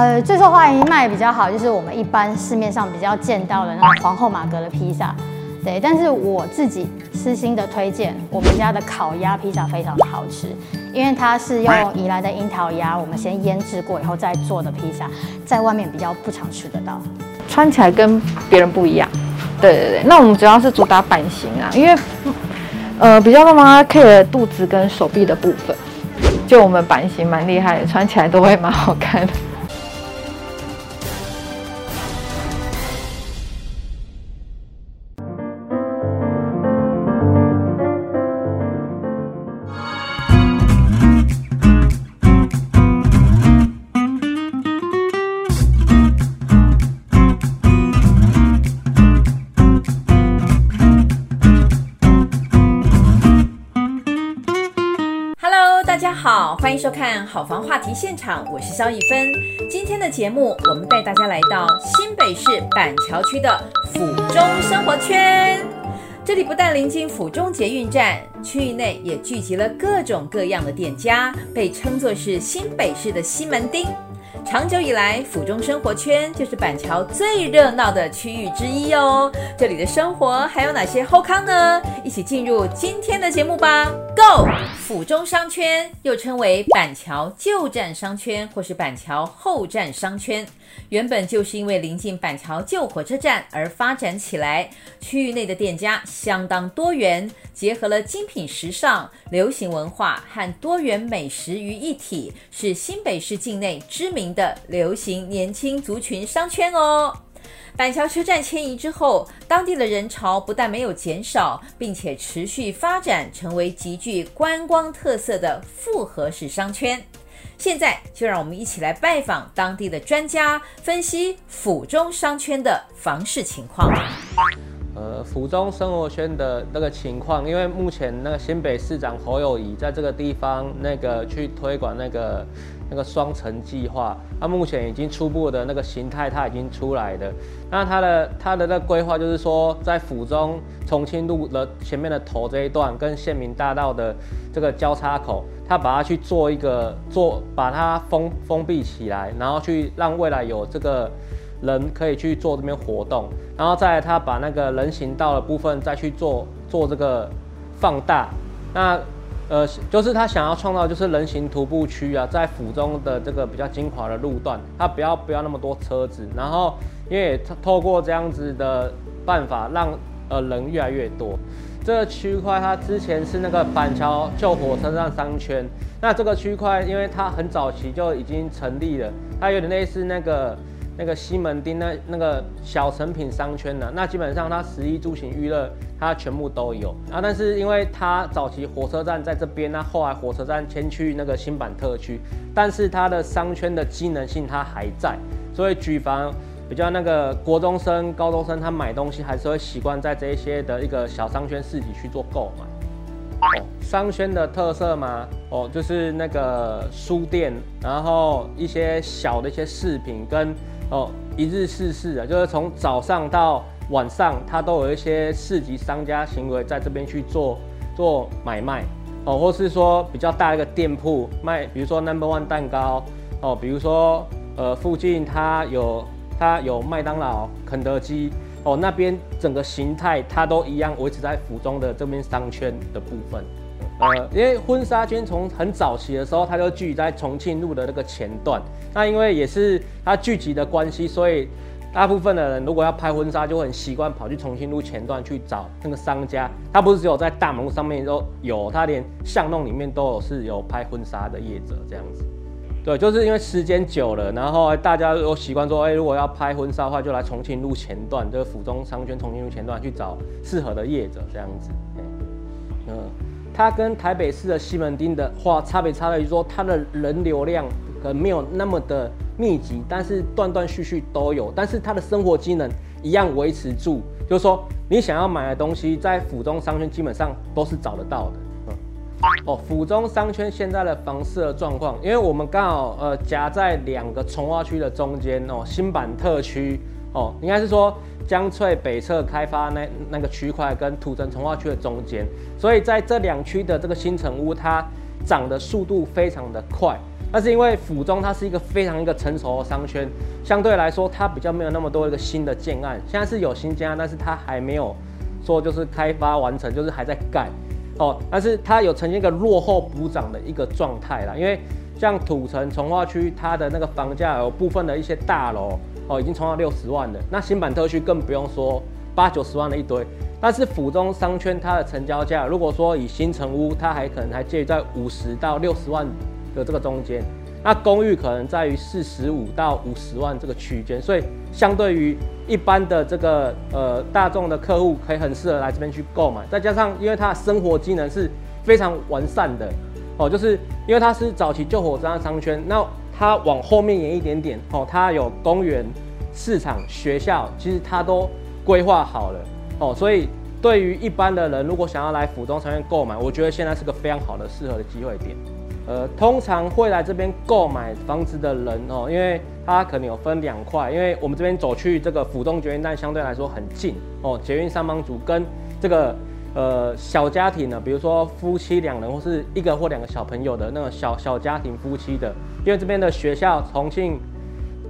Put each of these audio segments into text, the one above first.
呃，最受欢迎卖比较好，就是我们一般市面上比较见到的那个皇后玛格的披萨。对，但是我自己私心的推荐，我们家的烤鸭披萨非常的好吃，因为它是用宜兰的樱桃鸭，我们先腌制过以后再做的披萨，在外面比较不常吃得到，穿起来跟别人不一样。对对对，那我们主要是主打版型啊，因为呃比较帮他 care 肚子跟手臂的部分，就我们版型蛮厉害的，穿起来都会蛮好看的。好房话题现场，我是肖一芬。今天的节目，我们带大家来到新北市板桥区的府中生活圈。这里不但临近府中捷运站，区域内也聚集了各种各样的店家，被称作是新北市的西门町。长久以来，府中生活圈就是板桥最热闹的区域之一哦。这里的生活还有哪些后康呢？一起进入今天的节目吧，Go！府中商圈又称为板桥旧站商圈或是板桥后站商圈，原本就是因为临近板桥旧火车站而发展起来。区域内的店家相当多元，结合了精品时尚、流行文化和多元美食于一体，是新北市境内知名的流行年轻族群商圈哦。板桥车站迁移之后，当地的人潮不但没有减少，并且持续发展成为极具观光特色的复合式商圈。现在就让我们一起来拜访当地的专家，分析府中商圈的房市情况。呃，府中生活圈的那个情况，因为目前那个新北市长侯友谊在这个地方那个去推广那个。那个双城计划，它目前已经初步的那个形态，它已经出来的。那它的它的那规划就是说，在府中重庆路的前面的头这一段，跟县民大道的这个交叉口，它把它去做一个做，把它封封闭起来，然后去让未来有这个人可以去做这边活动，然后再它把那个人行道的部分再去做做这个放大，那。呃，就是他想要创造就是人行徒步区啊，在府中的这个比较精华的路段，他不要不要那么多车子，然后因为透过这样子的办法，让呃人越来越多。这个区块它之前是那个板桥旧火车站商圈，那这个区块因为它很早期就已经成立了，它有点类似那个。那个西门町那那个小成品商圈呢，那基本上它十一住行娱乐它全部都有啊。但是因为它早期火车站在这边，那后来火车站迁去那个新板特区，但是它的商圈的机能性它还在，所以举凡比较那个国中生、高中生，他买东西还是会习惯在这一些的一个小商圈市集去做购买。商圈的特色嘛，哦，就是那个书店，然后一些小的一些饰品跟。哦，一日市市啊，就是从早上到晚上，它都有一些市集商家行为在这边去做做买卖哦，或是说比较大一个店铺卖，比如说 Number One 蛋糕哦，比如说呃附近它有它有麦当劳、肯德基哦，那边整个形态它都一样维持在府中的这边商圈的部分。呃，因为婚纱圈从很早期的时候，它就聚集在重庆路的那个前段。那因为也是它聚集的关系，所以大部分的人如果要拍婚纱，就很习惯跑去重庆路前段去找那个商家。它不是只有在大马路上面都有，它连巷弄里面都有是有拍婚纱的业者这样子。对，就是因为时间久了，然后大家都习惯说，哎，如果要拍婚纱的话，就来重庆路前段，就是府中商圈重庆路前段去找适合的业者这样子。它跟台北市的西门町的话差别差在于说，它的人流量可能没有那么的密集，但是断断续续都有，但是它的生活机能一样维持住。就是说，你想要买的东西，在府中商圈基本上都是找得到的。嗯，哦，府中商圈现在的房市的状况，因为我们刚好呃夹在两个重划区的中间哦，新版特区哦，应该是说。江翠北侧开发那那个区块跟土城重划区的中间，所以在这两区的这个新城屋，它涨的速度非常的快。但是因为府中它是一个非常一个成熟的商圈，相对来说它比较没有那么多一个新的建案，现在是有新建案，但是它还没有说就是开发完成，就是还在盖哦。但是它有呈现一个落后补涨的一个状态啦，因为像土城重划区，它的那个房价有部分的一些大楼哦，已经冲到六十万了，那新版特区更不用说八九十万的一堆。但是府中商圈它的成交价，如果说以新成屋，它还可能还介于在五十到六十万的这个中间，那公寓可能在于四十五到五十万这个区间，所以相对于一般的这个呃大众的客户，可以很适合来这边去购买。再加上因为它的生活机能是非常完善的哦，就是因为它是早期救火车的商圈，那它往后面延一点点哦，它有公园、市场、学校，其实它都规划好了。哦，所以对于一般的人，如果想要来府中商圈购买，我觉得现在是个非常好的适合的机会点。呃，通常会来这边购买房子的人哦，因为它可能有分两块，因为我们这边走去这个府中捷运站相对来说很近哦，捷运上班族跟这个呃小家庭呢，比如说夫妻两人或是一个或两个小朋友的那种小小家庭夫妻的，因为这边的学校重庆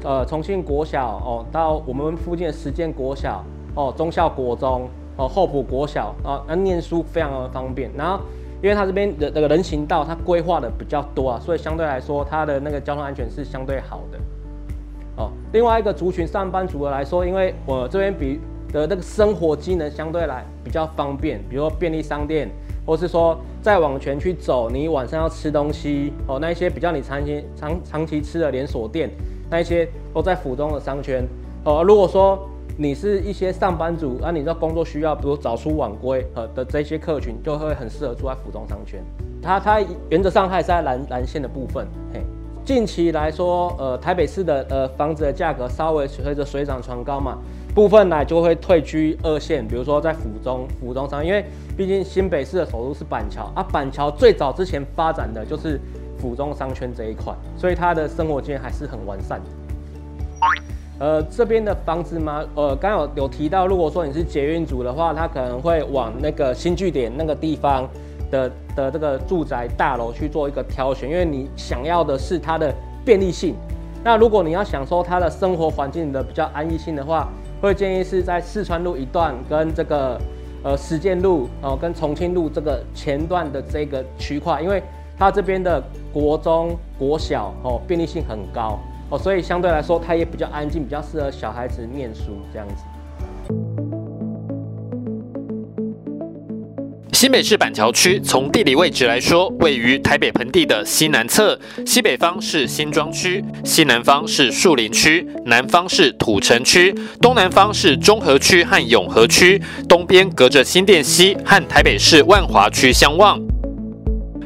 呃重庆国小哦，到我们附近的实践国小。哦，忠孝国中，哦，后埔国小，啊，那念书非常的方便。然后，因为它这边的那个人行道，它规划的比较多啊，所以相对来说，它的那个交通安全是相对好的。哦，另外一个族群上班族的来说，因为我这边比的那个生活机能相对来比较方便，比如说便利商店，或是说再往前去走，你晚上要吃东西，哦，那一些比较你长期长长期吃的连锁店，那一些都在府中的商圈。哦，如果说你是一些上班族，啊，你的工作需要，比如早出晚归，呃的这些客群，就会很适合住在府中商圈。它它原则上还是在蓝蓝线的部分。嘿，近期来说，呃，台北市的呃房子的价格稍微随着水涨船高嘛，部分呢就会退居二线，比如说在府中府中商，因为毕竟新北市的首都是板桥啊，板桥最早之前发展的就是府中商圈这一块，所以它的生活经验还是很完善的。呃，这边的房子吗？呃，刚有有提到，如果说你是捷运族的话，他可能会往那个新据点那个地方的的这个住宅大楼去做一个挑选，因为你想要的是它的便利性。那如果你要享受它的生活环境的比较安逸性的话，会建议是在四川路一段跟这个呃实践路哦、跟重庆路这个前段的这个区块，因为它这边的国中国小哦、便利性很高。哦，所以相对来说，它也比较安静，比较适合小孩子念书这样子。新北市板桥区从地理位置来说，位于台北盆地的西南侧，西北方是新庄区，西南方是树林区，南方是土城区，东南方是中和区和永和区，东边隔着新店西和台北市万华区相望。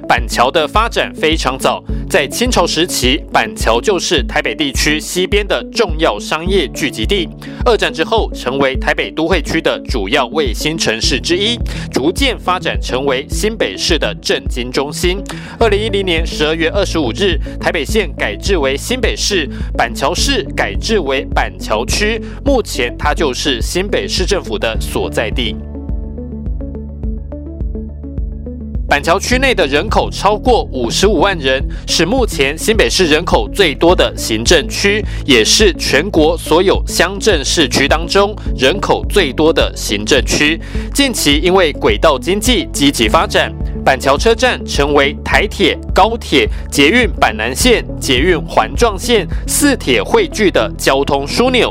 板桥的发展非常早，在清朝时期，板桥就是台北地区西边的重要商业聚集地。二战之后，成为台北都会区的主要卫星城市之一，逐渐发展成为新北市的政经中心。二零一零年十二月二十五日，台北县改制为新北市，板桥市改制为板桥区，目前它就是新北市政府的所在地。板桥区内的人口超过五十五万人，是目前新北市人口最多的行政区，也是全国所有乡镇市区当中人口最多的行政区。近期因为轨道经济积极发展。板桥车站成为台铁、高铁、捷运板南线、捷运环状线四铁汇聚的交通枢纽。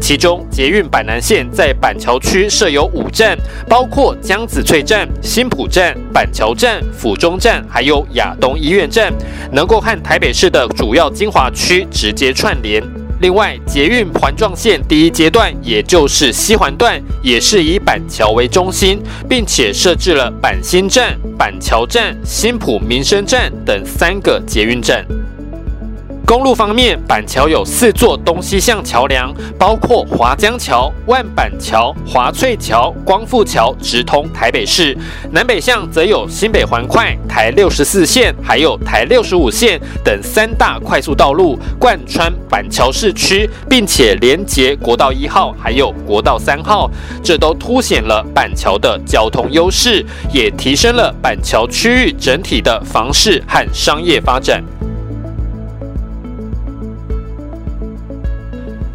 其中，捷运板南线在板桥区设有五站，包括江子翠站、新埔站、板桥站、府中站，还有亚东医院站，能够和台北市的主要精华区直接串联。另外，捷运环状线第一阶段，也就是西环段，也是以板桥为中心，并且设置了板新站、板桥站、新浦民生站等三个捷运站。公路方面，板桥有四座东西向桥梁，包括华江桥、万板桥、华翠桥、光复桥，直通台北市；南北向则有新北环快、台六十四线，还有台六十五线等三大快速道路贯穿板桥市区，并且连接国道一号还有国道三号，这都凸显了板桥的交通优势，也提升了板桥区域整体的房市和商业发展。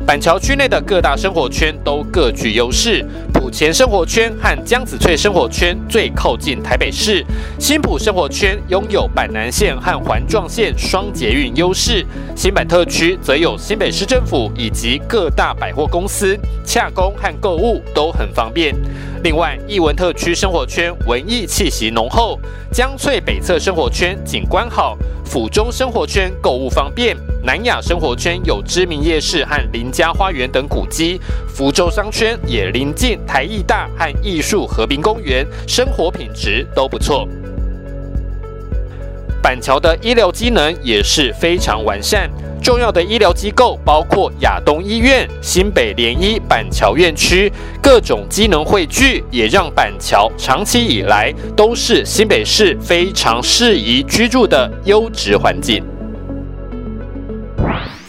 板桥区内的各大生活圈都各具优势。埔前生活圈和江子翠生活圈最靠近台北市，新埔生活圈拥有板南线和环状线双捷运优势。新板特区则有新北市政府以及各大百货公司，洽公和购物都很方便。另外，艺文特区生活圈文艺气息浓厚，江翠北侧生活圈景观好，府中生活圈购物方便，南雅生活圈有知名夜市和林家花园等古迹，福州商圈也临近台艺大和艺术和平公园，生活品质都不错。板桥的医疗机能也是非常完善。重要的医疗机构包括亚东医院、新北联医板桥院区，各种机能汇聚，也让板桥长期以来都是新北市非常适宜居住的优质环境。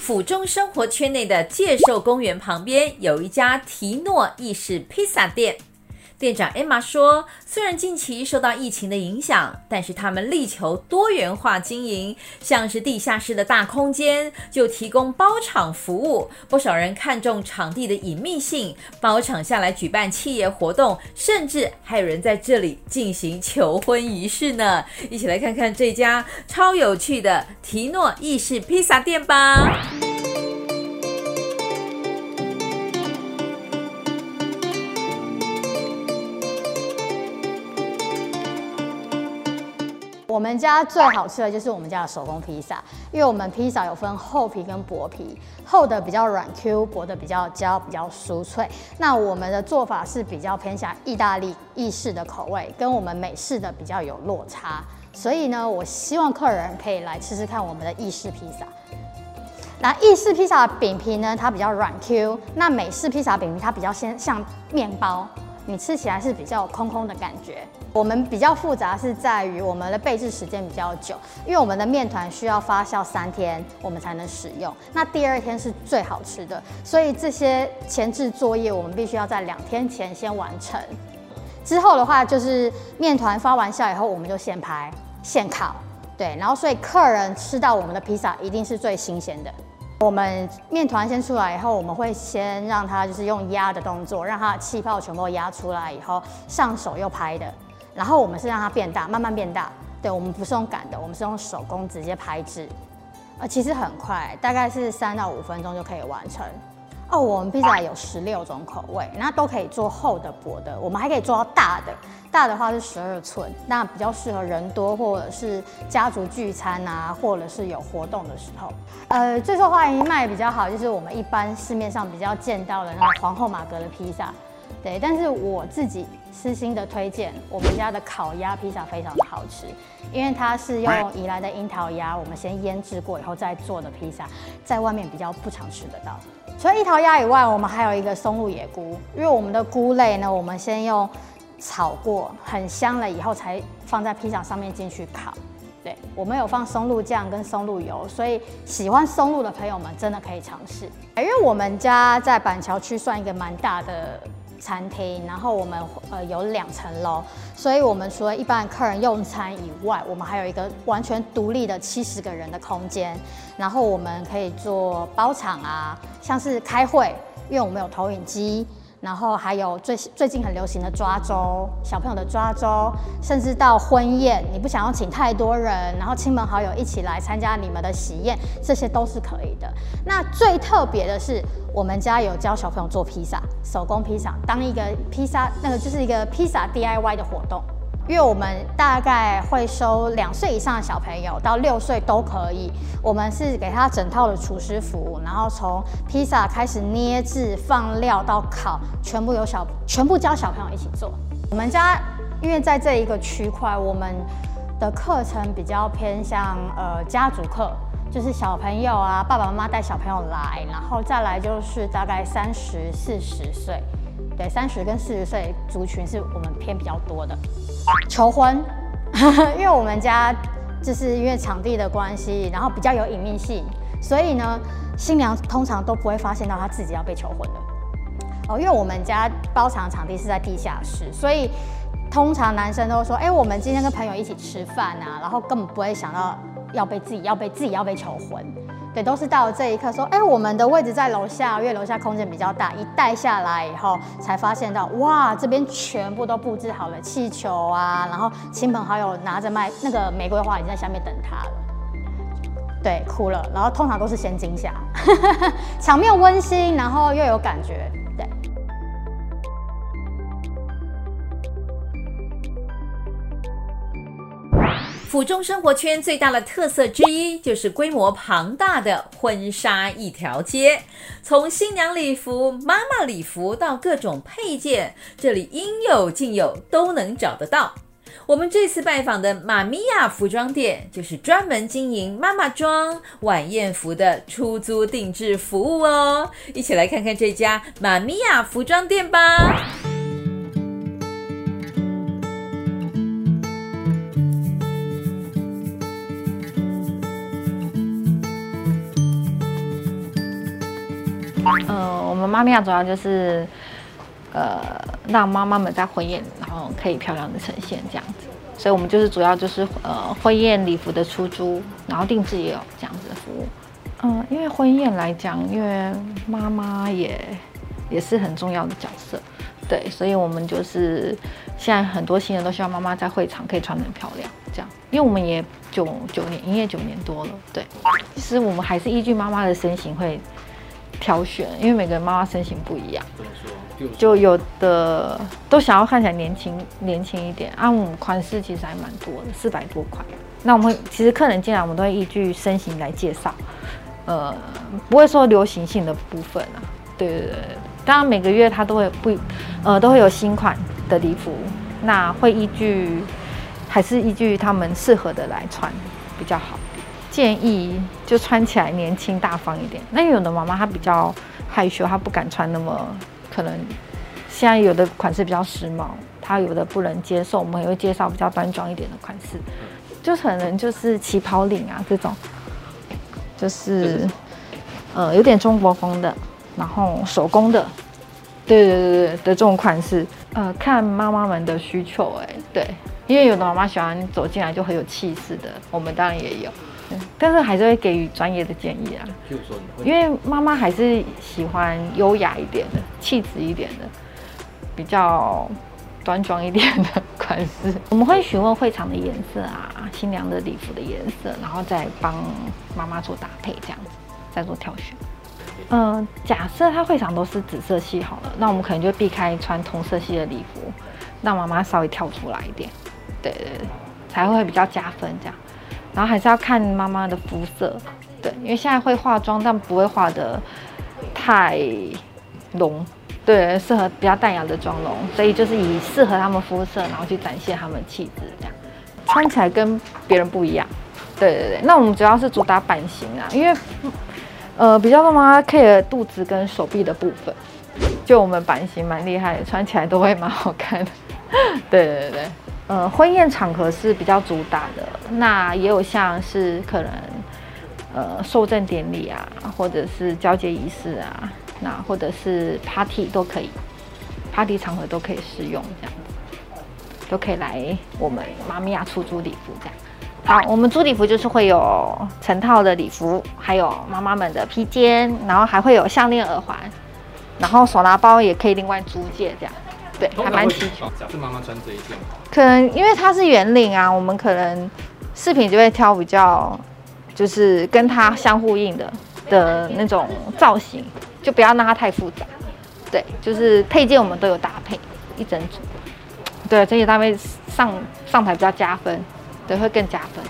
府中生活圈内的界寿公园旁边有一家提诺意式披萨店。店长 Emma 说：“虽然近期受到疫情的影响，但是他们力求多元化经营，像是地下室的大空间就提供包场服务。不少人看重场地的隐秘性，包场下来举办企业活动，甚至还有人在这里进行求婚仪式呢。一起来看看这家超有趣的提诺意式披萨店吧。”我们家最好吃的就是我们家的手工披萨，因为我们披萨有分厚皮跟薄皮，厚的比较软 Q，薄的比较焦，比较酥脆。那我们的做法是比较偏向意大利意式的口味，跟我们美式的比较有落差。所以呢，我希望客人可以来吃吃看我们的意式披萨。那意式披萨饼皮呢，它比较软 Q，那美式披萨饼皮它比较先像面包。你吃起来是比较空空的感觉。我们比较复杂是在于我们的备制时间比较久，因为我们的面团需要发酵三天，我们才能使用。那第二天是最好吃的，所以这些前置作业我们必须要在两天前先完成。之后的话就是面团发完酵以后，我们就现拍现烤，对，然后所以客人吃到我们的披萨一定是最新鲜的。我们面团先出来以后，我们会先让它就是用压的动作，让它气泡全部压出来以后，上手又拍的，然后我们是让它变大，慢慢变大。对，我们不是用擀的，我们是用手工直接拍制，呃，其实很快，大概是三到五分钟就可以完成。哦，我们披萨有十六种口味，那都可以做厚的、薄的，我们还可以做到大的。大的话是十二寸，那比较适合人多或者是家族聚餐啊，或者是有活动的时候。呃，最受欢迎卖比较好，就是我们一般市面上比较见到的那个皇后玛格的披萨。对，但是我自己私心的推荐，我们家的烤鸭披萨非常的好吃，因为它是用宜兰的樱桃鸭，我们先腌制过以后再做的披萨，在外面比较不常吃得到。除了樱桃鸭以外，我们还有一个松露野菇，因为我们的菇类呢，我们先用炒过，很香了以后才放在披萨上面进去烤。对，我们有放松露酱跟松露油，所以喜欢松露的朋友们真的可以尝试。因为我们家在板桥区算一个蛮大的。餐厅，然后我们呃有两层楼，所以我们除了一般客人用餐以外，我们还有一个完全独立的七十个人的空间，然后我们可以做包场啊，像是开会，因为我们有投影机。然后还有最最近很流行的抓周，小朋友的抓周，甚至到婚宴，你不想要请太多人，然后亲朋好友一起来参加你们的喜宴，这些都是可以的。那最特别的是，我们家有教小朋友做披萨，手工披萨，当一个披萨，那个就是一个披萨 DIY 的活动。因为我们大概会收两岁以上的小朋友到六岁都可以，我们是给他整套的厨师服务，然后从披萨开始捏制、放料到烤，全部由小全部教小朋友一起做。我们家因为在这一个区块，我们的课程比较偏向呃家族课，就是小朋友啊，爸爸妈妈带小朋友来，然后再来就是大概三十四十岁。对，三十跟四十岁族群是我们偏比较多的。求婚，因为我们家就是因为场地的关系，然后比较有隐秘性，所以呢，新娘通常都不会发现到她自己要被求婚的。哦，因为我们家包场场地是在地下室，所以通常男生都说：“哎，我们今天跟朋友一起吃饭啊，然后根本不会想到要被自己要被自己要被求婚。”也，都是到了这一刻说，哎，我们的位置在楼下，因为楼下空间比较大。一带下来以后，才发现到，哇，这边全部都布置好了气球啊，然后亲朋好友拿着卖那个玫瑰花已经在下面等他了。对，哭了，然后通常都是先惊吓，场面温馨，然后又有感觉。对府中生活圈最大的特色之一就是规模庞大的婚纱一条街，从新娘礼服、妈妈礼服到各种配件，这里应有尽有，都能找得到。我们这次拜访的玛咪亚服装店，就是专门经营妈妈装、晚宴服的出租定制服务哦。一起来看看这家玛咪亚服装店吧。呃，我们妈咪啊主要就是，呃，让妈妈们在婚宴，然后可以漂亮的呈现这样子。所以，我们就是主要就是呃婚宴礼服的出租，然后定制也有这样子的服务。嗯、因为婚宴来讲，因为妈妈也也是很重要的角色，对，所以我们就是现在很多新人都希望妈妈在会场可以穿得很漂亮，这样。因为我们也九九年营业九年多了，对，其实我们还是依据妈妈的身形会。挑选，因为每个人妈妈身形不一样，就有的都想要看起来年轻年轻一点。啊，我们款式其实还蛮多的，四百多款。那我们会其实客人进来，我们都会依据身形来介绍，呃，不会说流行性的部分啊。对对对，当然每个月他都会不，呃，都会有新款的礼服，那会依据还是依据他们适合的来穿比较好。建议就穿起来年轻大方一点。那有的妈妈她比较害羞，她不敢穿那么可能。现在有的款式比较时髦，她有的不能接受，我们也会介绍比较端庄一点的款式，就可能就是旗袍领啊这种，就是呃有点中国风的，然后手工的，对对对对的这种款式，呃看妈妈们的需求哎，对，因为有的妈妈喜欢走进来就很有气势的，我们当然也有。但是还是会给予专业的建议啊，因为妈妈还是喜欢优雅一点的、气质一点的、比较端庄一点的款式。我们会询问会场的颜色啊，新娘的礼服的颜色，然后再帮妈妈做搭配，这样子再做挑选。嗯、呃，假设她会场都是紫色系好了，那我们可能就避开穿同色系的礼服，让妈妈稍微跳出来一点，对对对，才会比较加分这样。然后还是要看妈妈的肤色，对，因为现在会化妆，但不会化得太浓，对，适合比较淡雅的妆容，所以就是以适合他们肤色，然后去展现他们气质，这样穿起来跟别人不一样。对对对，那我们主要是主打版型啊，因为呃比较多妈妈 care 肚子跟手臂的部分，就我们版型蛮厉害，穿起来都会蛮好看的。对 对对。呃，婚宴场合是比较主打的，那也有像是可能，呃，受赠典礼啊，或者是交接仪式啊，那或者是 party 都可以，party 场合都可以适用，这样子，都可以来我们妈咪呀出租礼服这样。好，我们租礼服就是会有成套的礼服，还有妈妈们的披肩，然后还会有项链、耳环，然后手拿包也可以另外租借这样。对，还蛮齐全。假设妈妈穿这一件，可能因为它是圆领啊，我们可能饰品就会挑比较，就是跟它相呼应的的那种造型，就不要让它太复杂。对，就是配件我们都有搭配一整组。对，整体搭配上上台比较加分，对，会更加分。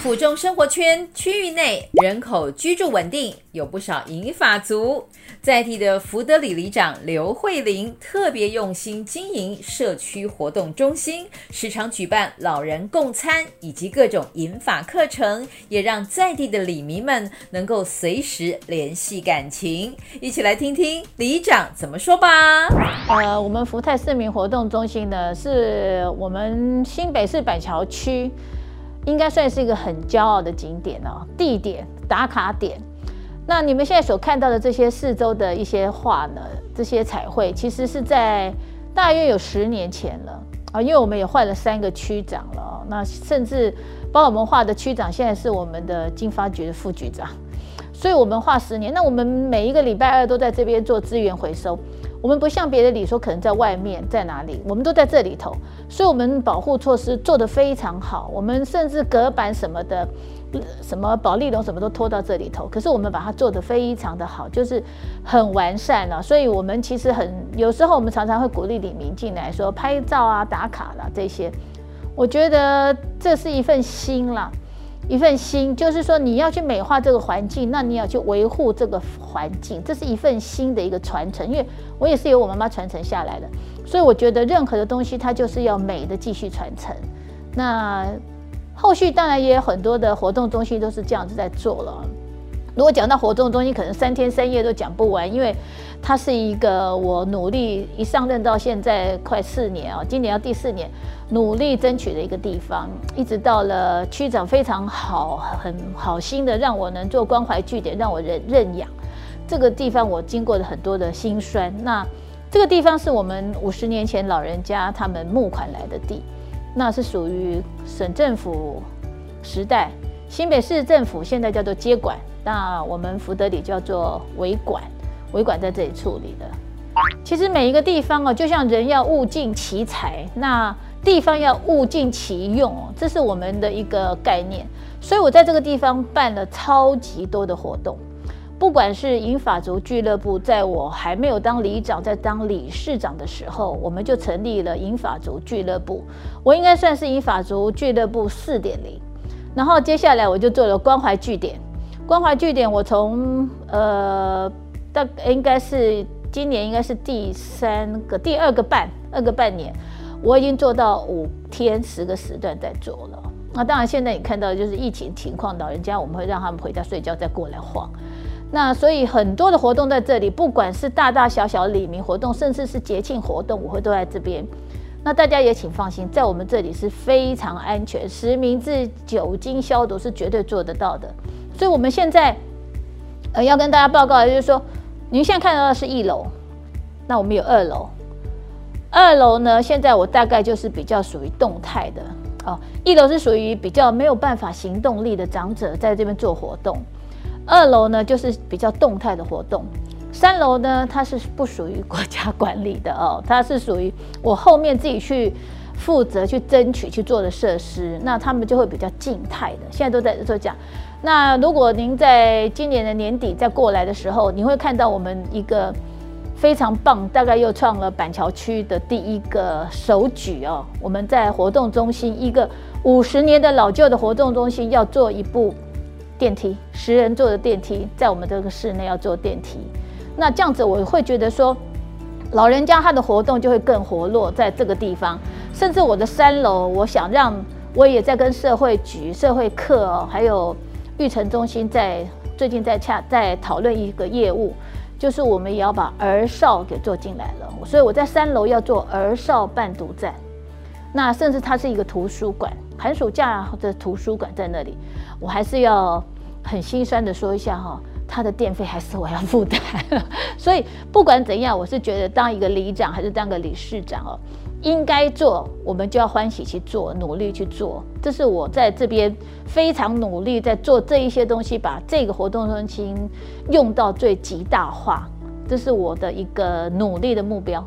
府中生活圈区域内人口居住稳定，有不少银发族。在地的福德里里长刘慧玲特别用心经营社区活动中心，时常举办老人共餐以及各种银发课程，也让在地的里民们能够随时联系感情。一起来听听里长怎么说吧。呃，我们福泰市民活动中心呢，是我们新北市板桥区。应该算是一个很骄傲的景点哦，地点打卡点。那你们现在所看到的这些四周的一些画呢，这些彩绘，其实是在大约有十年前了啊，因为我们也换了三个区长了，那甚至帮我们画的区长现在是我们的经发局的副局长，所以我们画十年。那我们每一个礼拜二都在这边做资源回收，我们不像别的里说可能在外面在哪里，我们都在这里头，所以我们保护措施做得非常好，我们甚至隔板什么的。什么保利龙什么都拖到这里头，可是我们把它做得非常的好，就是很完善了。所以我们其实很有时候我们常常会鼓励里民进来说拍照啊、打卡啦这些。我觉得这是一份心啦，一份心，就是说你要去美化这个环境，那你要去维护这个环境，这是一份心的一个传承。因为我也是由我妈妈传承下来的，所以我觉得任何的东西它就是要美的继续传承。那。后续当然也有很多的活动中心都是这样子在做了。如果讲到活动中心，可能三天三夜都讲不完，因为它是一个我努力一上任到现在快四年啊，今年要第四年，努力争取的一个地方。一直到了区长非常好、很好心的让我能做关怀据点，让我认认养这个地方，我经过了很多的辛酸。那这个地方是我们五十年前老人家他们募款来的地。那是属于省政府时代，新北市政府现在叫做接管，那我们福德里叫做维管，维管在这里处理的。其实每一个地方哦，就像人要物尽其才，那地方要物尽其用哦，这是我们的一个概念。所以我在这个地方办了超级多的活动。不管是银发族俱乐部，在我还没有当里长，在当理事长的时候，我们就成立了银发族俱乐部。我应该算是银发族俱乐部四点零。然后接下来我就做了关怀据点。关怀据点，我从呃，大应该是今年应该是第三个、第二个半、二个半年，我已经做到五天十个时段在做了。那当然，现在你看到就是疫情情况，老人家我们会让他们回家睡觉，再过来晃。那所以很多的活动在这里，不管是大大小小的礼民活动，甚至是节庆活动，我会都在这边。那大家也请放心，在我们这里是非常安全，实名制、酒精消毒是绝对做得到的。所以我们现在呃要跟大家报告的就是说，您现在看到的是一楼，那我们有二楼。二楼呢，现在我大概就是比较属于动态的哦，一楼是属于比较没有办法行动力的长者在这边做活动。二楼呢，就是比较动态的活动；三楼呢，它是不属于国家管理的哦，它是属于我后面自己去负责去争取去做的设施。那他们就会比较静态的，现在都在做讲。那如果您在今年的年底再过来的时候，你会看到我们一个非常棒，大概又创了板桥区的第一个首举哦。我们在活动中心一个五十年的老旧的活动中心要做一部。电梯，十人坐的电梯，在我们这个室内要做电梯，那这样子我会觉得说，老人家他的活动就会更活络在这个地方，甚至我的三楼，我想让我也在跟社会局、社会课哦，还有育成中心在最近在洽在讨论一个业务，就是我们也要把儿少给做进来了，所以我在三楼要做儿少伴读站，那甚至它是一个图书馆。寒暑假的图书馆在那里，我还是要很心酸的说一下哈，他的电费还是我要负担。所以不管怎样，我是觉得当一个里长还是当个理事长哦，应该做，我们就要欢喜去做，努力去做。这是我在这边非常努力在做这一些东西，把这个活动中心用到最极大化，这是我的一个努力的目标。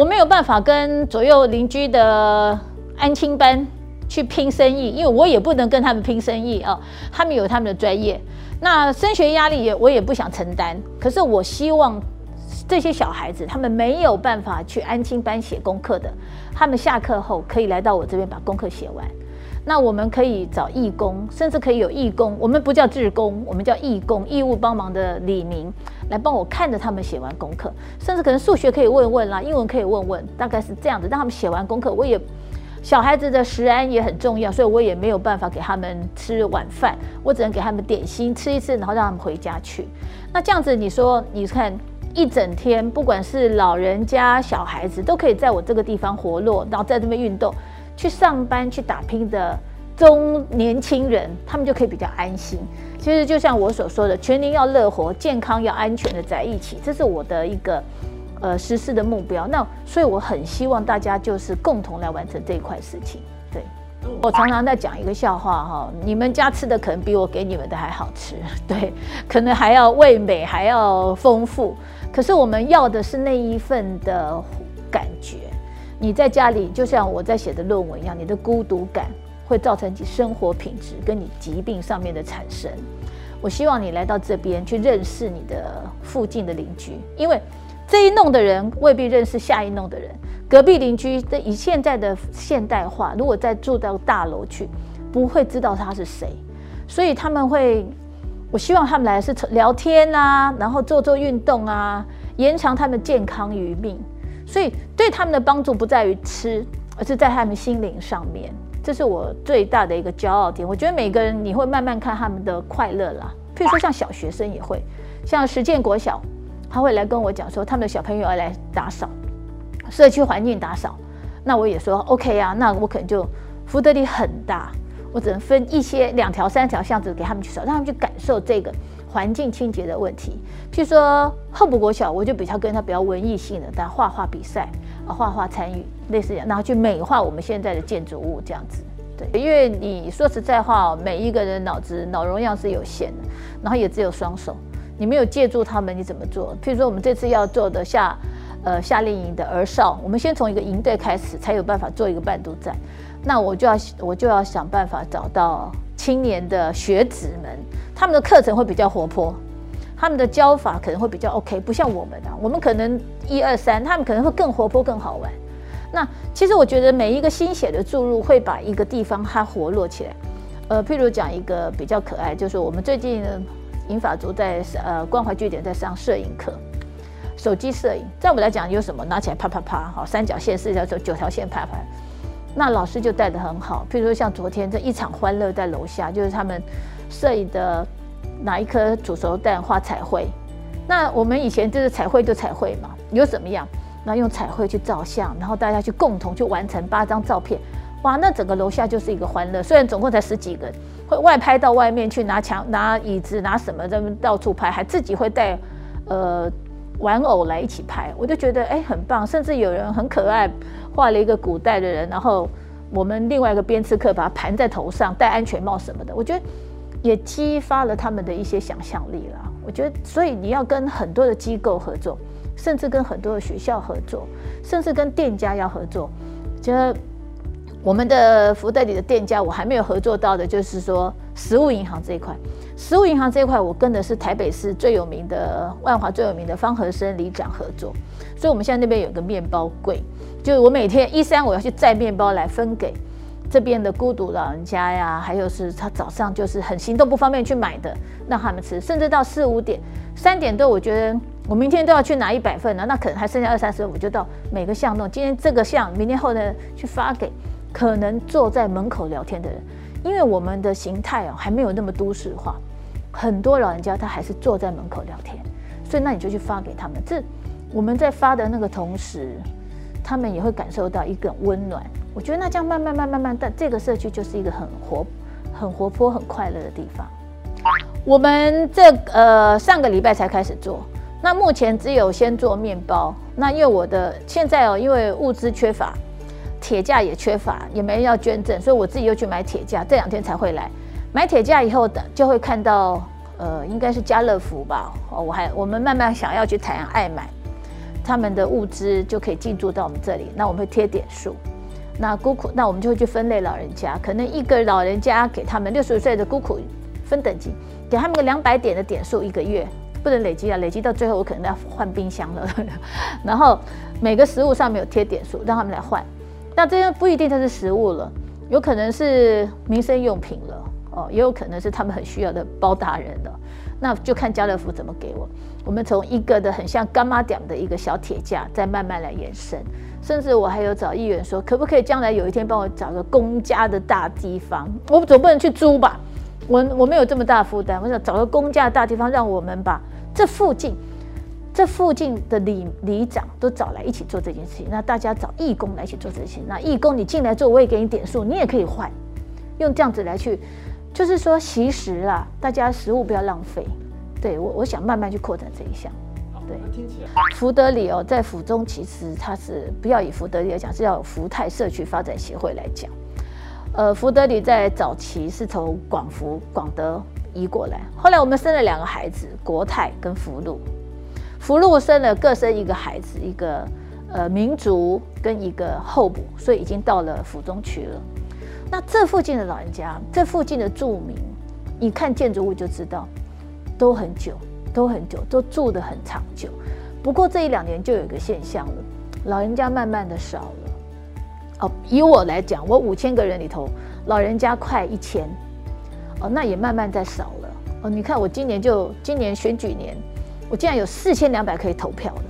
我没有办法跟左右邻居的安亲班。去拼生意，因为我也不能跟他们拼生意啊、他们有他们的专业，那升学压力也我也不想承担。可是我希望这些小孩子，他们没有办法去安心班写功课的，他们下课后可以来到我这边把功课写完。那我们可以找义工，甚至可以有义工，我们不叫志工，我们叫义工，义务帮忙的李明来帮我看着他们写完功课，甚至可能数学可以问问啦，英文可以问问，大概是这样子，让他们写完功课，我也。小孩子的食安也很重要，所以我也没有办法给他们吃晚饭，我只能给他们点心吃一次，然后让他们回家去。那这样子，你说，你看一整天，不管是老人家、小孩子，都可以在我这个地方活络，然后在这边运动、去上班、去打拼的中年轻人，他们就可以比较安心。其实就像我所说的，全龄要乐活，健康要安全的在一起，这是我的一个呃实施的目标。那所以我很希望大家就是共同来完成这一块事情。对，我常常在讲一个笑话哈，你们家吃的可能比我给你们的还好吃，对，可能还要味美还要丰富。可是我们要的是那一份的感觉。你在家里就像我在写的论文一样，你的孤独感会造成你生活品质跟你疾病上面的产生。我希望你来到这边去认识你的附近的邻居，因为这一弄的人未必认识下一弄的人。隔壁邻居的以现在的现代化，如果再住到大楼去，不会知道他是谁，所以他们会。我希望他们来是聊天啊，然后做做运动啊，延长他们健康余命。所以对他们的帮助不在于吃，而是在他们心灵上面。这是我最大的一个骄傲点。我觉得每个人你会慢慢看他们的快乐啦。譬如说像小学生也会，像实践国小，他会来跟我讲说他们的小朋友要来打扫社区环境打扫。那我也说 OK 啊，那我可能就福德力很大。我只能分一些两条三条巷子给他们去扫，让他们去感受这个环境清洁的问题。譬如说后埔国小，我就比较跟他比较文艺性的，但画画比赛啊，画画参与类似这样，然后去美化我们现在的建筑物这样子。对，因为你说实在话，每一个人脑子脑容量是有限的，然后也只有双手，你没有借助他们，你怎么做？譬如说我们这次要做的夏呃夏令营的儿少，我们先从一个营队开始，才有办法做一个半独站。那我就要我就要想办法找到青年的学子们，他们的课程会比较活泼，他们的教法可能会比较 OK，不像我们啊，我们可能一二三，他们可能会更活泼更好玩。那其实我觉得每一个新血的注入会把一个地方它活络起来。呃，譬如讲一个比较可爱，就是我们最近银法族在呃关怀据点在上摄影课，手机摄影，在我们来讲有什么？拿起来啪啪啪，好，三角线、四条九九条线啪啪。那老师就带得很好，譬如说像昨天这一场欢乐在楼下，就是他们摄影的拿一颗煮熟蛋画彩绘。那我们以前就是彩绘就彩绘嘛，有怎么样？那用彩绘去照相，然后大家去共同去完成八张照片，哇，那整个楼下就是一个欢乐。虽然总共才十几个人，会外拍到外面去拿墙、拿椅子、拿什么在到处拍，还自己会带呃玩偶来一起拍，我就觉得哎很棒，甚至有人很可爱。画了一个古代的人，然后我们另外一个编织课把它盘在头上，戴安全帽什么的，我觉得也激发了他们的一些想象力了。我觉得，所以你要跟很多的机构合作，甚至跟很多的学校合作，甚至跟店家要合作。觉得我们的福袋里的店家，我还没有合作到的，就是说食物银行这一块。食物银行这一块，我跟的是台北市最有名的万华最有名的方和生里长合作，所以我们现在那边有个面包柜。就是我每天一三我要去载面包来分给这边的孤独老人家呀，还有是他早上就是很行动不方便去买的，让他们吃，甚至到四五点、三点多，我觉得我明天都要去拿一百份了，那可能还剩下二三十，我就到每个巷弄，今天这个巷，明天后呢去发给可能坐在门口聊天的人，因为我们的形态哦还没有那么都市化，很多老人家他还是坐在门口聊天，所以那你就去发给他们，这我们在发的那个同时。他们也会感受到一个温暖，我觉得那这样慢慢慢慢慢，但这个社区就是一个很活、很活泼、很快乐的地方。我们这呃上个礼拜才开始做，那目前只有先做面包。那因为我的现在哦，因为物资缺乏，铁架也缺乏，也没人要捐赠，所以我自己又去买铁架，这两天才会来。买铁架以后的就会看到呃，应该是家乐福吧？哦，我还我们慢慢想要去台阳爱买。他们的物资就可以进驻到我们这里，那我们会贴点数，那孤苦，那我们就会去分类老人家，可能一个老人家给他们六十岁的孤苦分等级，给他们个两百点的点数一个月，不能累积啊，累积到最后我可能要换冰箱了。然后每个食物上面有贴点数，让他们来换。那这些不一定它是食物了，有可能是民生用品了，哦，也有可能是他们很需要的包大人的。那就看家乐福怎么给我。我们从一个的很像柑仔店的一个小铁架，再慢慢来延伸。甚至我还有找议员说，可不可以将来有一天帮我找个公家的大地方？我总不能去租吧？我我没有这么大负担，我想找个公家的大地方，让我们把这附近这附近的里里长都找来一起做这件事情。那大家找义工来一起做这件事情。那义工你进来做，我也给你点数，你也可以换，用这样子来去。就是说，其实啊，大家食物不要浪费。对我，我想慢慢去扩展这一项。对，福德里哦，在府中其实它是不要以福德里来讲，是要福泰社区发展协会来讲。呃，福德里在早期是从广福、广德移过来，后来我们生了两个孩子，国泰跟福禄。福禄生了各生一个孩子，一个呃民族跟一个候补，所以已经到了府中区了。那这附近的老人家，这附近的住民，你看建筑物就知道，都很久，都很久，都住得很长久。不过这一两年就有一个现象了，老人家慢慢的少了。哦，以我来讲，我五千个人里头，老人家快一千，哦，那也慢慢在少了。哦，你看我今年就今年选举年。我竟然有四千两百可以投票的，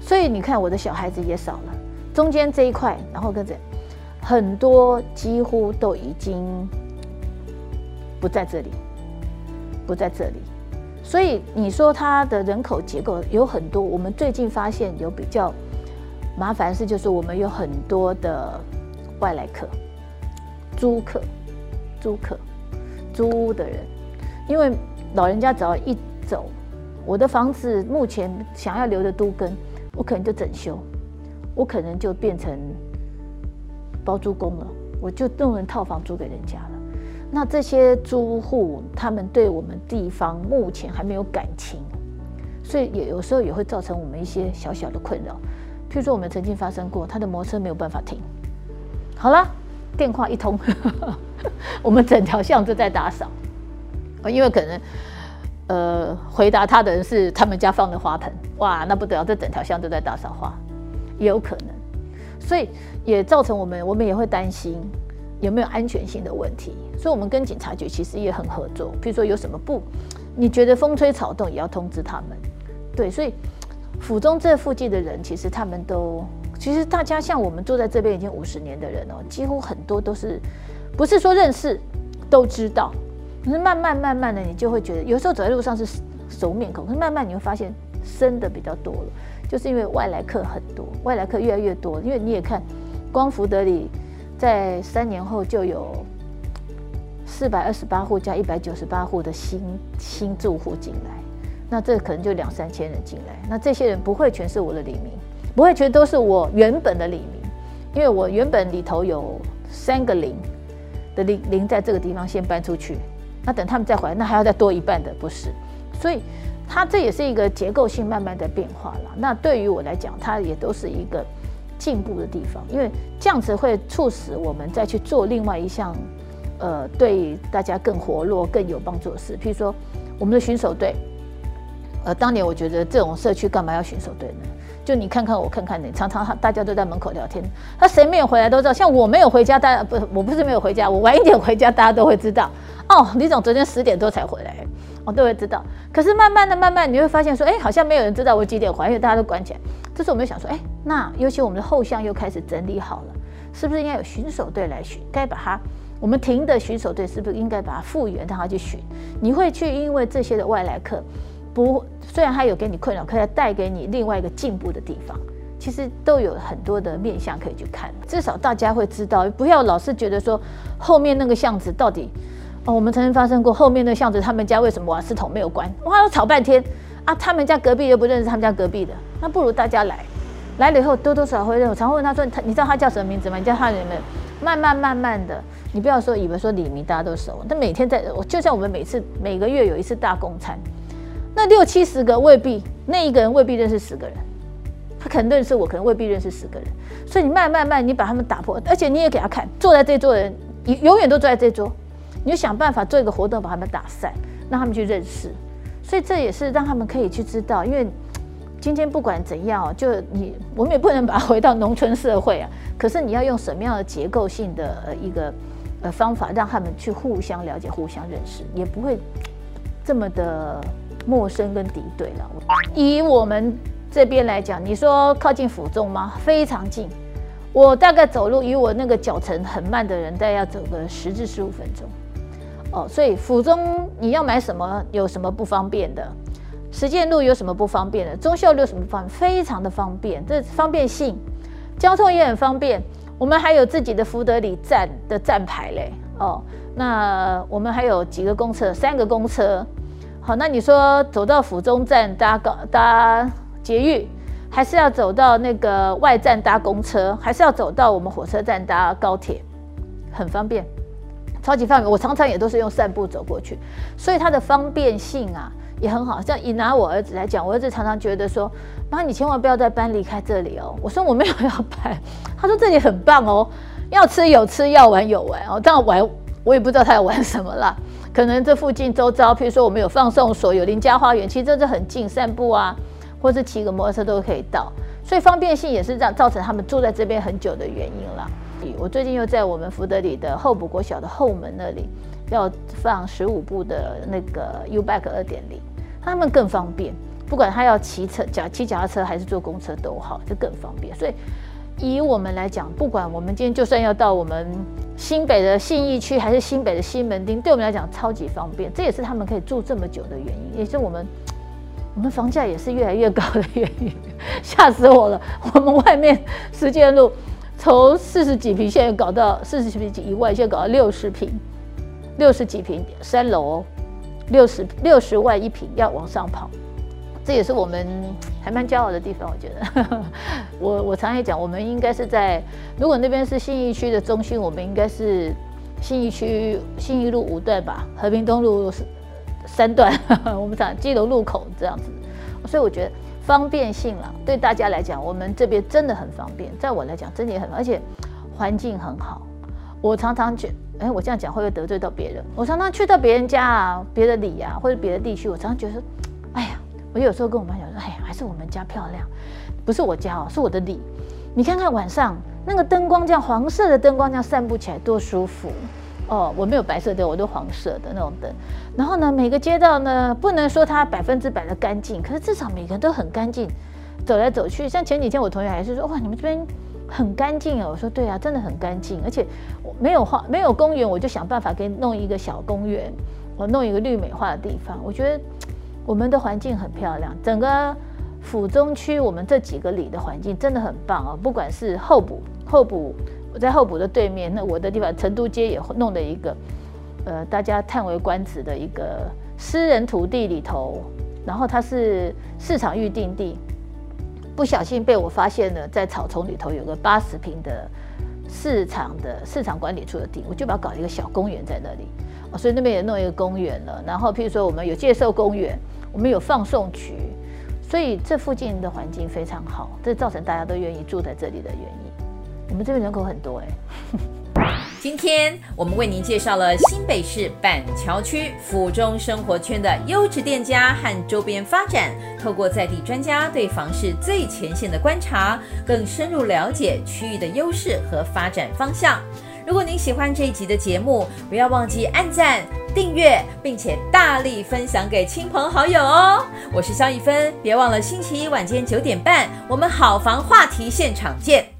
所以你看我的小孩子也少了，中间这一块，然后跟着很多几乎都已经不在这里，不在这里，所以你说它的人口结构有很多，我们最近发现有比较麻烦的事，就是我们有很多的外来客、租客、租客、租屋的人，因为老人家只要一走。我的房子目前想要留的都跟，我可能就整修，我可能就变成包租公了，我就弄成套房租给人家了。那这些租户他们对我们地方目前还没有感情，所以也有时候也会造成我们一些小小的困扰。譬如说，我们曾经发生过他的摩托车没有办法停，好了，电话一通，我们整条巷子在打扫，因为可能。呃，回答他的人是他们家放的花盆，哇，那不得了，这整条巷都在打扫花，也有可能，所以也造成我们，我们也会担心有没有安全性的问题，所以我们跟警察局其实也很合作，譬如说有什么不，你觉得风吹草动也要通知他们，对，所以府中这附近的人其实他们都，其实大家像我们住在这边已经五十年的人哦，几乎很多都是，不是说认识，都知道。可是慢慢慢慢的，你就会觉得，有时候走在路上是熟面孔，可是慢慢你会发现生的比较多了，就是因为外来客很多，外来客越来越多。因为你也看，光福德里在三年后就有四百二十八户加一百九十八户的新新住户进来，那这可能就两三千人进来。那这些人不会全是我的里民，不会全都是我原本的里民，因为我原本里头有三个零的零零在这个地方先搬出去。那等他们再回来，那还要再多一半的，不是？所以，它这也是一个结构性慢慢的变化了。那对于我来讲，它也都是一个进步的地方，因为这样子会促使我们再去做另外一项，呃，对大家更活络、更有帮助的事。譬如说，我们的巡守队，呃，当年我觉得这种社区干嘛要巡守队呢？就你看看我看看你，常常大家都在门口聊天，他谁没有回来都知道。像我没有回家，大家不，我不是没有回家，我晚一点回家，大家都会知道。哦，李总昨天十点多才回来，我都会知道。可是慢慢的、慢慢，你会发现说，哎，好像没有人知道我几点回来，因为大家都关起来。这时候我们就想说，哎，那尤其我们的后巷又开始整理好了，是不是应该有巡守队来巡？该把它，我们停的巡守队是不是应该把它复原，让它去巡？你会去因为这些的外来客，不，虽然他有给你困扰，可以带给你另外一个进步的地方。其实都有很多的面向可以去看，至少大家会知道，不要老是觉得说后面那个巷子到底。哦，我们曾经发生过后面的巷子，他们家为什么瓦斯桶没有关？哇，要吵半天啊！他们家隔壁又不认识他们家隔壁的，那不如大家来，来了以后多多少少会认。我常会问他说：“他你知道他叫什么名字吗？你叫他人们慢慢慢慢的，你不要说以为说里民大家都熟，他每天在，就像我们每次每个月有一次大公餐，那六七十个未必那一个人未必认识十个人，他可能认识我，可能未必认识十个人。所以你慢慢慢，你把他们打破，而且你也给他看，坐在这桌的人永永远都坐在这桌。”你就想办法做一个活动，把他们打散，让他们去认识。所以这也是让他们可以去知道，因为今天不管怎样，就你我们也不能把它回到农村社会啊。可是你要用什么样的结构性的呃一个呃方法，让他们去互相了解、互相认识，也不会这么的陌生跟敌对了。以我们这边来讲，你说靠近府中吗？非常近。我大概走路，以我那个脚程很慢的人，大概要走个十至十五分钟。哦，所以府中你要买什么，有什么不方便的？实践路有什么不方便的？忠孝路有什么不方便？非常的方便，这方便性，交通也很方便。我们还有自己的福德里站的站牌嘞。哦，那我们还有几个公车，三个公车。好，那你说走到府中站搭高搭捷运，还是要走到那个外站搭公车，还是要走到我们火车站搭高铁，很方便，超级方便。我常常也都是用散步走过去，所以它的方便性啊也很好。像以拿我儿子来讲，我儿子常常觉得说：“妈，你千万不要再搬离开这里哦。”我说：“我没有要搬。”他说：“这里很棒哦，要吃有吃，要玩有玩哦。”这样玩我也不知道他要玩什么啦。可能这附近周遭，譬如说我们有放送所，有邻家花园，其实这是很近，散步啊。或是骑个摩托车都可以到，所以方便性也是让造成他们住在这边很久的原因啦。我最近又在我们福德里的后埔国小的后门那里要放十五部的那个 U-Bike 二点零，他们更方便，不管他要骑车、脚骑脚踏车还是坐公车都好，就更方便。所以以我们来讲，不管我们今天就算要到我们新北的信义区还是新北的西门町，对我们来讲超级方便，这也是他们可以住这么久的原因，也是我们。我们房价也是越来越高的原因，吓死我了！我们外面实践路从四十几平，现在搞到四十几平以外，现在搞到六十平，六十几平三楼，六十六十万一平要往上跑，这也是我们还蛮骄傲的地方。我觉得，我我常也讲，我们应该是在如果那边是信义区的中心，我们应该是信义区信义路五段吧，和平东路。三段，我们讲基隆路口这样子，所以我觉得方便性了，对大家来讲，我们这边真的很方便。在我来讲，真的也很，而且环境很好。我常常觉，哎，我这样讲会不会得罪到别人？我常常去到别人家啊，别的里啊，或者别的地区，我常常觉得，哎呀，我有时候跟我妈讲说，哎呀，还是我们家漂亮，不是我家哦，是我的里。你看看晚上那个灯光，这样黄色的灯光这样散布起来多舒服。哦，我没有白色的，我都黄色的那种灯。然后呢，每个街道呢，不能说它百分之百的干净，可是至少每个人都很干净，走来走去。像前几天我同学还是说，哇，你们这边很干净哦。我说对啊，真的很干净，而且我没有花，没有公园，我就想办法给弄一个小公园，我弄一个绿美化的地方。我觉得我们的环境很漂亮，整个府中区我们这几个里的环境真的很棒哦，不管是候补候补。我在候补的对面，那我的地方成都街也弄了一个，呃，大家叹为观止的一个私人土地里头，然后它是市场预定地，不小心被我发现了，在草丛里头有个八十坪的市场的市场管理处的地，我就把它搞一个小公园在那里，哦所以那边也弄一个公园了。然后譬如说我们有介绍公园，我们有放送区，所以这附近的环境非常好，这造成大家都愿意住在这里的原因。我们这边人口很多哎。今天我们为您介绍了新北市板桥区府中生活圈的优质店家和周边发展，透过在地专家对房市最前线的观察，更深入了解区域的优势和发展方向。如果您喜欢这一集的节目，不要忘记按赞、订阅，并且大力分享给亲朋好友哦。我是肖一芬，别忘了星期一晚间九点半，我们好房话题现场见。